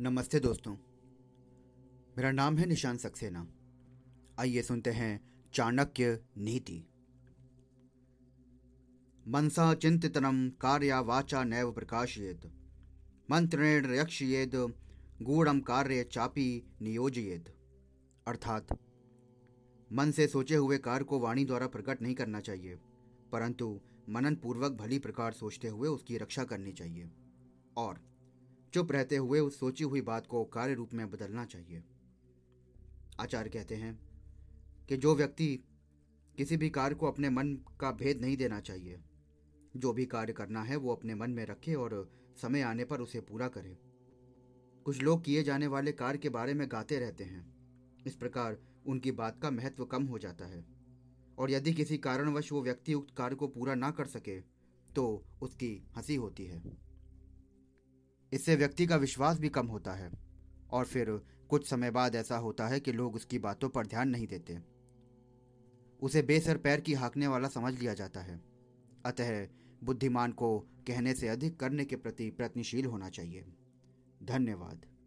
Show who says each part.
Speaker 1: नमस्ते दोस्तों। मेरा नाम है निशान सक्सेना। आइए सुनते हैं चाणक्य नीति। मनसा चिंतितनम कार्या वाचा नैव प्रकाशयेत। मंत्रेण यक्षयेद गूढ़म कार्य चापी नियोजयेत। अर्थात मन से सोचे हुए कार्य को वाणी द्वारा प्रकट नहीं करना चाहिए, परंतु मनन पूर्वक भली प्रकार सोचते हुए उसकी रक्षा करनी चाहिए। और चुप रहते हुए उस सोची हुई बात को कार्य रूप में बदलना चाहिए। आचार्य कहते हैं कि जो व्यक्ति किसी भी कार्य को अपने मन का भेद नहीं देना चाहिए, जो भी कार्य करना है वो अपने मन में रखे और समय आने पर उसे पूरा करे। कुछ लोग किए जाने वाले कार्य के बारे में गाते रहते हैं। इस प्रकार उनकी बात का महत्व कम हो जाता है। और यदि किसी कारणवश वो व्यक्ति उक्त कार्य को पूरा ना कर सके तो उसकी हँसी होती है। इससे व्यक्ति का विश्वास भी कम होता है। और फिर कुछ समय बाद ऐसा होता है कि लोग उसकी बातों पर ध्यान नहीं देते। उसे बेसर पैर की हाँकने वाला समझ लिया जाता है। अतः बुद्धिमान को कहने से अधिक करने के प्रति प्रयत्नशील होना चाहिए। धन्यवाद।